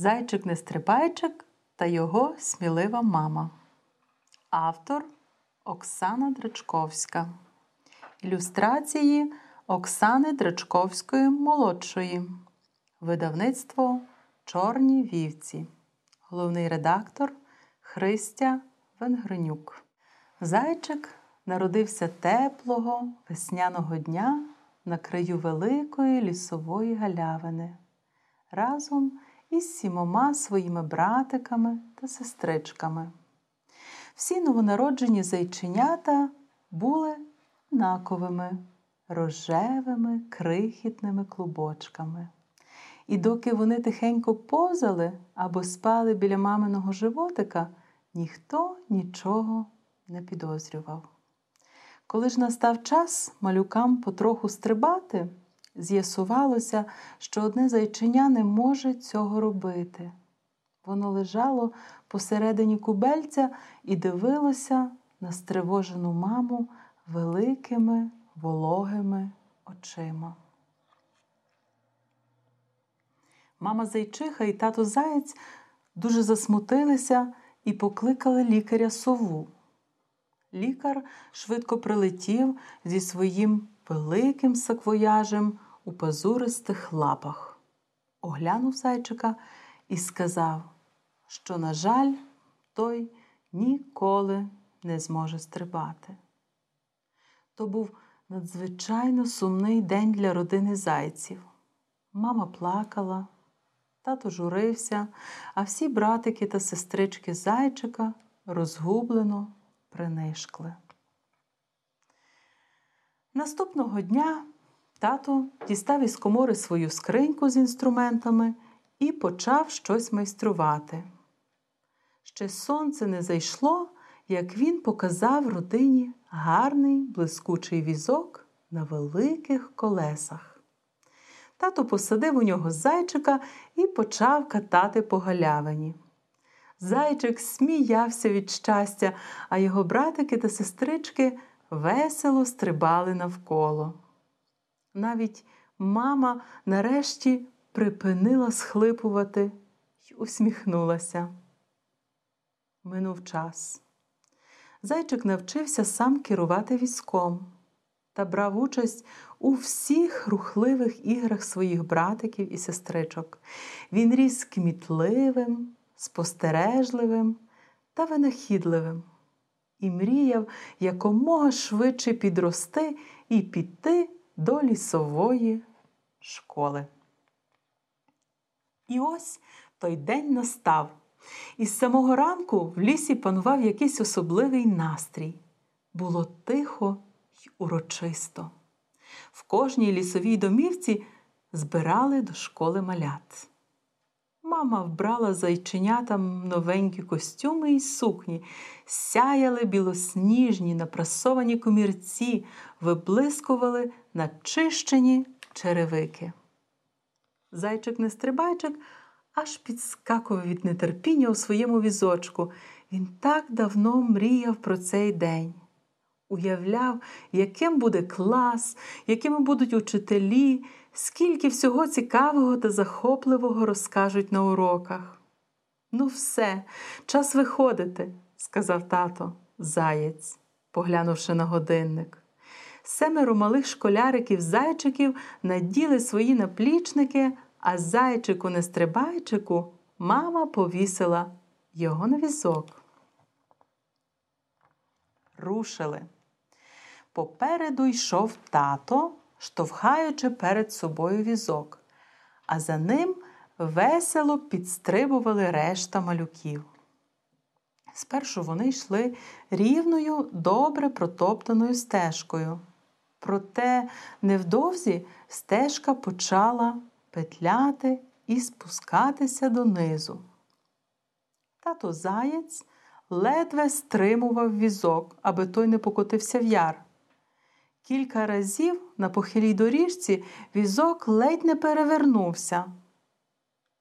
Зайчик Нестрибайчик та його смілива мама. Автор Оксана Драчковська. Ілюстрації Оксани Драчковської молодшої. Видавництво Чорні вівці. Головний редактор Христя Венгренюк. Зайчик народився теплого весняного дня на краю великої лісової галявини разом із сімома своїми братиками та сестричками. Всі новонароджені зайченята були однаковими, рожевими, крихітними клубочками. І доки вони тихенько позали або спали біля маминого животика, ніхто нічого не підозрював. Коли ж настав час малюкам потроху стрибати, з'ясувалося, що одне зайчиня не може цього робити. Воно лежало посередині кубельця і дивилося на стривожену маму великими вологими очима. Мама зайчиха і тато заєць дуже засмутилися і покликали лікаря сову. Лікар швидко прилетів зі своїм великим саквояжем у пазуристих лапах, оглянув зайчика і сказав, що, на жаль, той ніколи не зможе стрибати. То був надзвичайно сумний день для родини зайців. Мама плакала, тато журився, а всі братики та сестрички зайчика розгублено принишкли. Наступного дня тато дістав із комори свою скриньку з інструментами і почав щось майструвати. Ще сонце не зайшло, як він показав родині гарний блискучий візок на великих колесах. Тато посадив у нього зайчика і почав катати по галявині. Зайчик сміявся від щастя, а його братики та сестрички весело стрибали навколо. Навіть мама нарешті припинила схлипувати й усміхнулася. Минув час. Зайчик навчився сам керувати візком та брав участь у всіх рухливих іграх своїх братиків і сестричок. Він ріс кмітливим, спостережливим та винахідливим і мріяв якомога швидше підрости і піти до лісової школи. І ось той день настав. І з самого ранку в лісі панував якийсь особливий настрій. Було тихо й урочисто. В кожній лісовій домівці збирали до школи малят. Мама вбрала зайченятам новенькі костюми і сукні, сяяли білосніжні, напрасовані комірці, виблискували начищені черевики. Зайчик нестрибайчик аж підскакував від нетерпіння у своєму візочку. Він так давно мріяв про цей день. Уявляв, яким буде клас, якими будуть учителі, скільки всього цікавого та захопливого розкажуть на уроках. Ну, все, час виходити, сказав тато, заєць, поглянувши на годинник. Семеро малих школяриків зайчиків наділи свої наплічники, а зайчику нестрибайчику мама повісила його на візок. Рушили. Попереду йшов тато, штовхаючи перед собою візок, а за ним весело підстрибували решта малюків. Спершу вони йшли рівною, добре протоптаною стежкою. Проте невдовзі стежка почала петляти і спускатися донизу. Тато заєць ледве стримував візок, аби той не покотився в яр. Кілька разів на похилій доріжці візок ледь не перевернувся.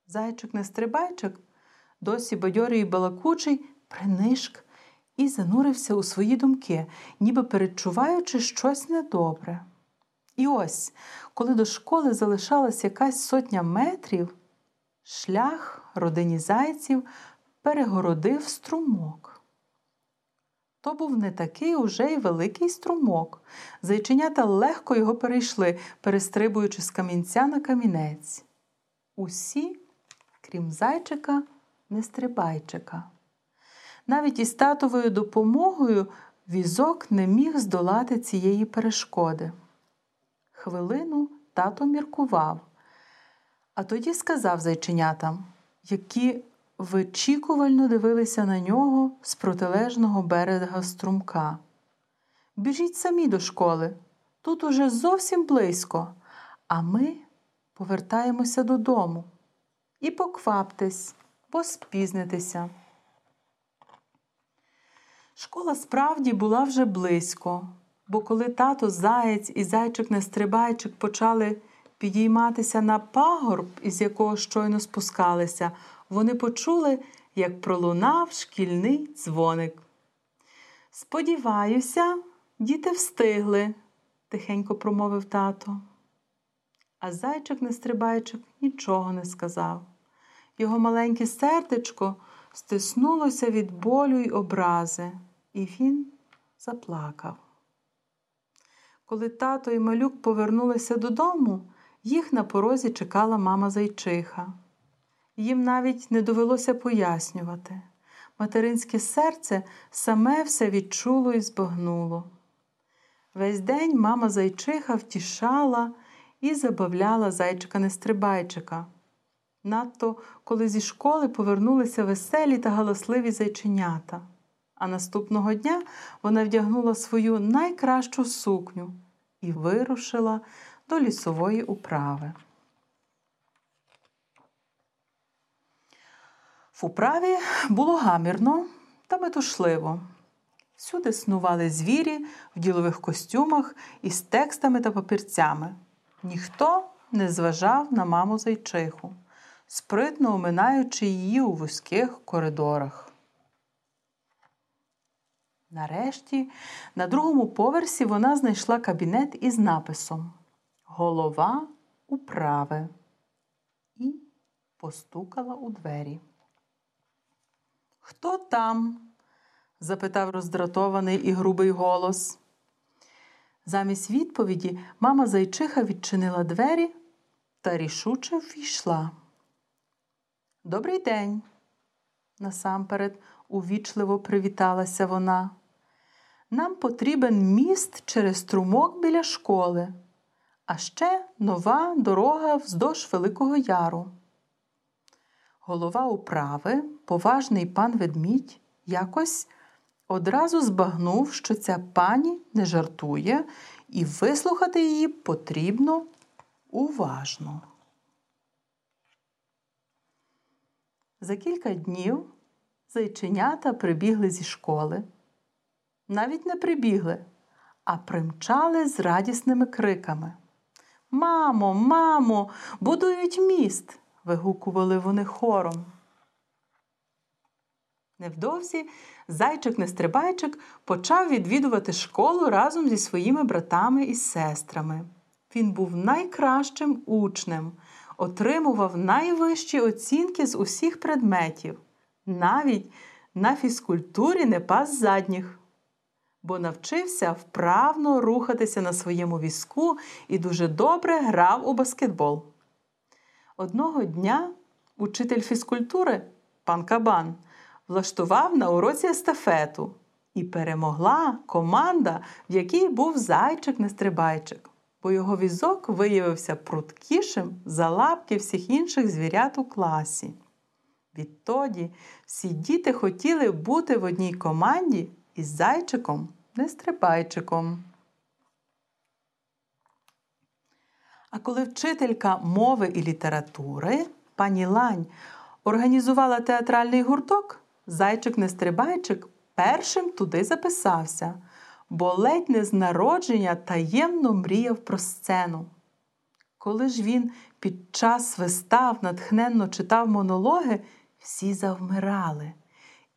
Зайчик нестрибайчик, досі бадьорий і балакучий, принишк і занурився у свої думки, ніби передчуваючи щось недобре. І ось, коли до школи залишалась якась сотня метрів, шлях родині зайців перегородив струмок. То був не такий уже й великий струмок. Зайченята легко його перейшли, перестрибуючи з камінця на камінець. Усі, крім зайчика, нестрибайчика. Навіть із татовою допомогою візок не міг здолати цієї перешкоди. Хвилину тато міркував, а тоді сказав зайченятам, які вичікувально дивилися на нього з протилежного берега струмка. Біжіть самі до школи, тут уже зовсім близько, а ми повертаємося додому. І покваптесь, бо спізнитеся. Школа справді була вже близько, бо коли тато заєць і зайчик нестрибайчик почали підійматися на пагорб, із якого щойно спускалися, вони почули, як пролунав шкільний дзвоник. Сподіваюся, діти встигли, тихенько промовив тато. А зайчик нестрибайчик нічого не сказав. Його маленьке сердечко стиснулося від болю й образи, і він заплакав. Коли тато і малюк повернулися додому, їх на порозі чекала мама зайчиха. Їм навіть не довелося пояснювати. Материнське серце саме все відчуло і збагнуло. Весь день мама зайчиха втішала і забавляла зайчика нестрибайчика. Надто коли зі школи повернулися веселі та галасливі зайченята. А наступного дня вона вдягнула свою найкращу сукню і вирушила до лісової управи. В управі було гамірно та метушливо. Всюди снували звірі в ділових костюмах із текстами та папірцями. Ніхто не зважав на маму зайчиху, спритно оминаючи її у вузьких коридорах. Нарешті, на другому поверсі вона знайшла кабінет із написом Голова управи і постукала у двері. Хто там? запитав роздратований і грубий голос. Замість відповіді мама зайчиха відчинила двері та рішуче ввійшла. Добрий день, насамперед увічливо привіталася вона. Нам потрібен міст через струмок біля школи, а ще нова дорога вздовж Великого Яру. Голова управи, поважний пан ведмідь, якось одразу збагнув, що ця пані не жартує, і вислухати її потрібно уважно. За кілька днів зайченята прибігли зі школи. Навіть не прибігли, а примчали з радісними криками. Мамо, мамо, будують міст вигукували вони хором. Невдовзі зайчик-нестрибайчик почав відвідувати школу разом зі своїми братами і сестрами. Він був найкращим учнем, отримував найвищі оцінки з усіх предметів, навіть на фізкультурі не пас задніх, бо навчився вправно рухатися на своєму візку і дуже добре грав у баскетбол. Одного дня учитель фізкультури, пан Кабан, влаштував на уроці естафету і перемогла команда, в якій був зайчик-нестрибайчик, бо його візок виявився пруткішим за лапки всіх інших звірят у класі. Відтоді всі діти хотіли бути в одній команді із зайчиком-нестрибайчиком. А коли вчителька мови і літератури пані Лань організувала театральний гурток, зайчик-нестрибайчик першим туди записався, бо ледь не з народження таємно мріяв про сцену. Коли ж він під час вистав натхненно читав монологи, всі завмирали,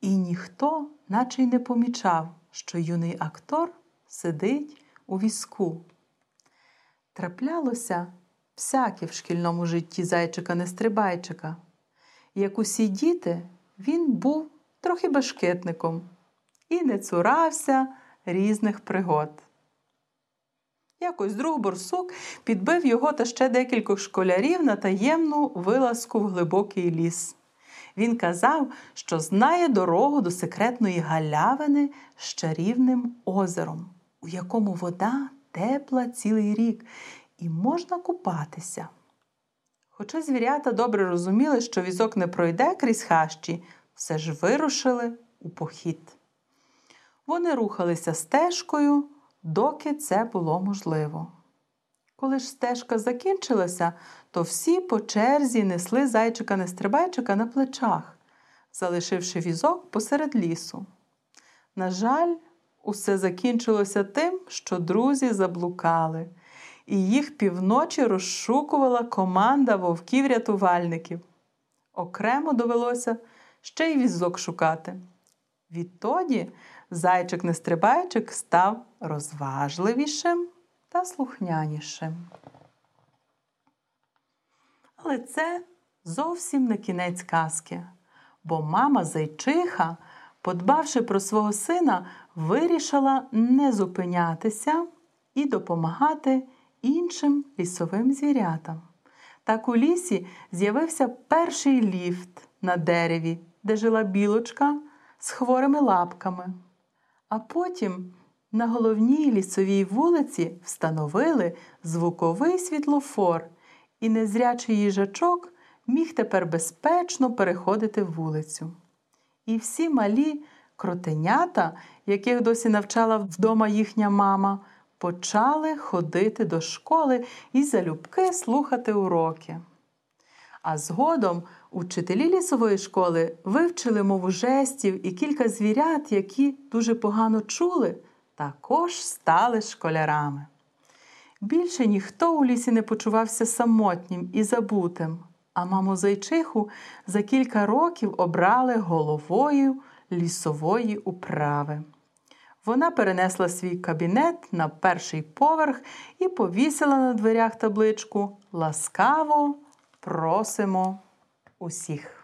і ніхто, наче й не помічав, що юний актор сидить у візку. Траплялося всяке в шкільному житті зайчика-нестрибайчика. Як усі діти, він був трохи бешкетником і не цурався різних пригод. Якось друг борсук підбив його та ще декількох школярів на таємну вилазку в глибокий ліс. Він казав, що знає дорогу до секретної галявини з чарівним озером, у якому вода тепла цілий рік, і можна купатися. Хоча звірята добре розуміли, що візок не пройде крізь хащі, все ж вирушили у похід. Вони рухалися стежкою, доки це було можливо. Коли ж стежка закінчилася, то всі по черзі несли зайчика нестрибайчика на плечах, залишивши візок посеред лісу. На жаль, усе закінчилося тим, що друзі заблукали, і їх півночі розшукувала команда вовків-рятувальників. Окремо довелося ще й візок шукати. Відтоді зайчик нестрибайчик став розважливішим та слухнянішим. Але це зовсім не кінець казки, бо мама зайчиха, подбавши про свого сина, вирішила не зупинятися і допомагати іншим лісовим звірятам. Так у лісі з'явився перший ліфт на дереві, де жила білочка з хворими лапками. А потім на головній лісовій вулиці встановили звуковий світлофор, і незрячий їжачок міг тепер безпечно переходити вулицю. І всі малі кротенята, яких досі навчала вдома їхня мама, почали ходити до школи і залюбки слухати уроки. А згодом учителі лісової школи вивчили мову жестів і кілька звірят, які дуже погано чули, також стали школярами. Більше ніхто у лісі не почувався самотнім і забутим, а маму зайчиху за кілька років обрали головою лісової управи. Вона перенесла свій кабінет на перший поверх і повісила на дверях табличку Ласкаво просимо усіх.